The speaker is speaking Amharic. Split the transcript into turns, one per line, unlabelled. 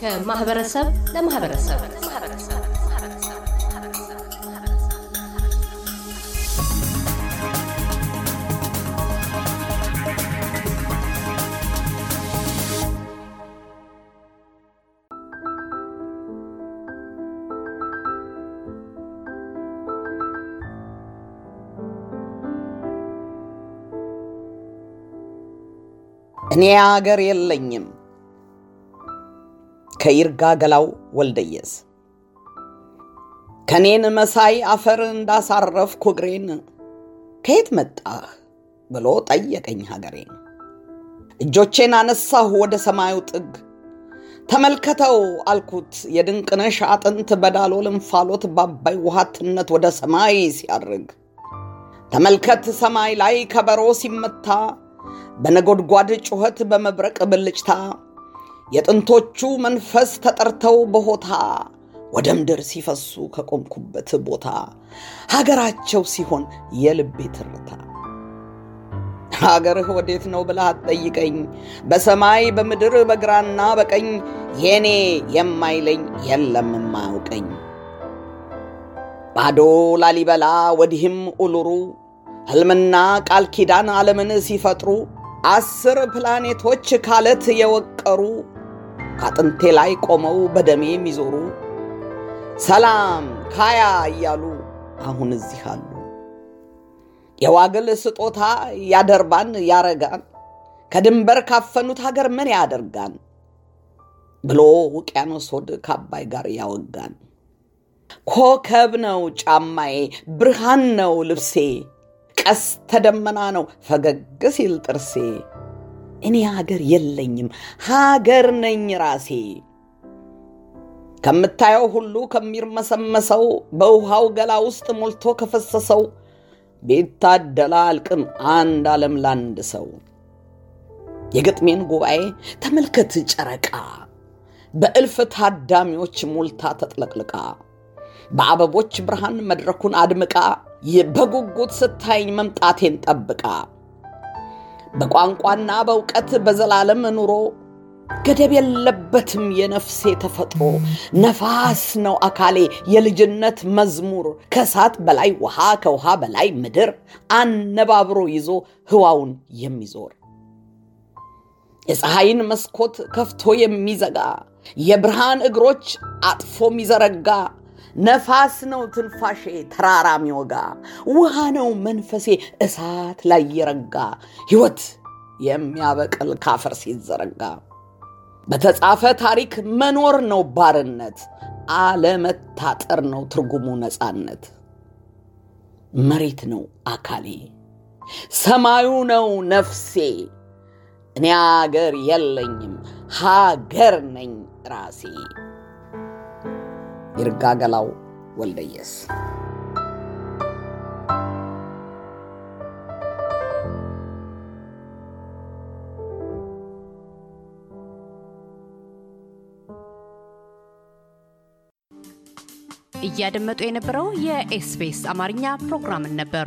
ከማህበረሰብ ለማህበረሰብ
እኔ አገር የለኝም። ከይርጋ ገላው ወልደየስ ከኔን መሳይ አፈር እንዳሳረፍኩ እግሬን ከየት መጣህ ብሎ ጠየቀኝ ሀገሬን። እጆቼን አነሳሁ ወደ ሰማዩ ጥግ ተመልከተው አልኩት የድንቅነሽ አጥንት በዳሎል እንፋሎት ባባይ ውሃትነት ወደ ሰማይ ሲያርግ ተመልከት ሰማይ ላይ ከበሮ ሲመታ በነጎድጓድ ጩኸት በመብረቅ ብልጭታ የጥንቶቹ መንፈስ ተጠርተው በሆታ ወደ ምድር ሲፈሱ ከቆምኩበት ቦታ ሀገራቸው ሲሆን የልቤ ትርታ። ሀገርህ ወዴት ነው ብለህ አትጠይቀኝ። በሰማይ በምድር በግራና በቀኝ የኔ የማይለኝ የለም የማያውቀኝ። ባዶ ላሊበላ ወዲህም ኡሉሩ ሕልምና ቃል ኪዳን ዓለምን ሲፈጥሩ አስር ፕላኔቶች ካለት የወቀሩ ከአጥንቴ ላይ ቆመው በደሜ የሚዞሩ ሰላም ካያ እያሉ አሁን እዚህ አሉ። የዋግል ስጦታ ያደርባን ያረጋን ከድንበር ካፈኑት ሀገር ምን ያደርጋን ብሎ ውቅያኖስ ሆድ ከአባይ ጋር ያወጋን። ኮከብ ነው ጫማዬ፣ ብርሃን ነው ልብሴ፣ ቀስተ ደመና ነው ፈገግ ሲል ጥርሴ። እኔ ሀገር የለኝም ሀገር ነኝ ራሴ። ከምታየው ሁሉ ከሚርመሰመሰው በውሃው ገላ ውስጥ ሞልቶ ከፈሰሰው ቤታደላ አልቅም አንድ ዓለም ላንድ ሰው። የግጥሜን ጉባኤ ተመልከት ጨረቃ በእልፍ ታዳሚዎች ሞልታ ተጥለቅልቃ በአበቦች ብርሃን መድረኩን አድምቃ በጉጉት ስታይኝ መምጣቴን ጠብቃ። በቋንቋና በእውቀት በዘላለም ኑሮ ገደብ የለበትም የነፍሴ ተፈጥሮ። ነፋስ ነው አካሌ የልጅነት መዝሙር። ከእሳት በላይ ውሃ ከውሃ በላይ ምድር። አነባብሮ ይዞ ህዋውን የሚዞር። የፀሐይን መስኮት ከፍቶ የሚዘጋ። የብርሃን እግሮች አጥፎ የሚዘረጋ ነፋስ ነው ትንፋሼ ተራራ የሚወጋ ውሃ ነው መንፈሴ እሳት ላይ የረጋ ሕይወት የሚያበቅል ካፈር ሲዘረጋ በተጻፈ ታሪክ መኖር ነው ባርነት፣ አለመታጠር ነው ትርጉሙ ነፃነት። መሬት ነው አካሌ፣ ሰማዩ ነው ነፍሴ። እኔ አገር የለኝም ሀገር ነኝ ራሴ። ይርጋገላው ወልደየስ
እያደመጡ የነበረው የ SBS አማርኛ ፕሮግራምን ነበር።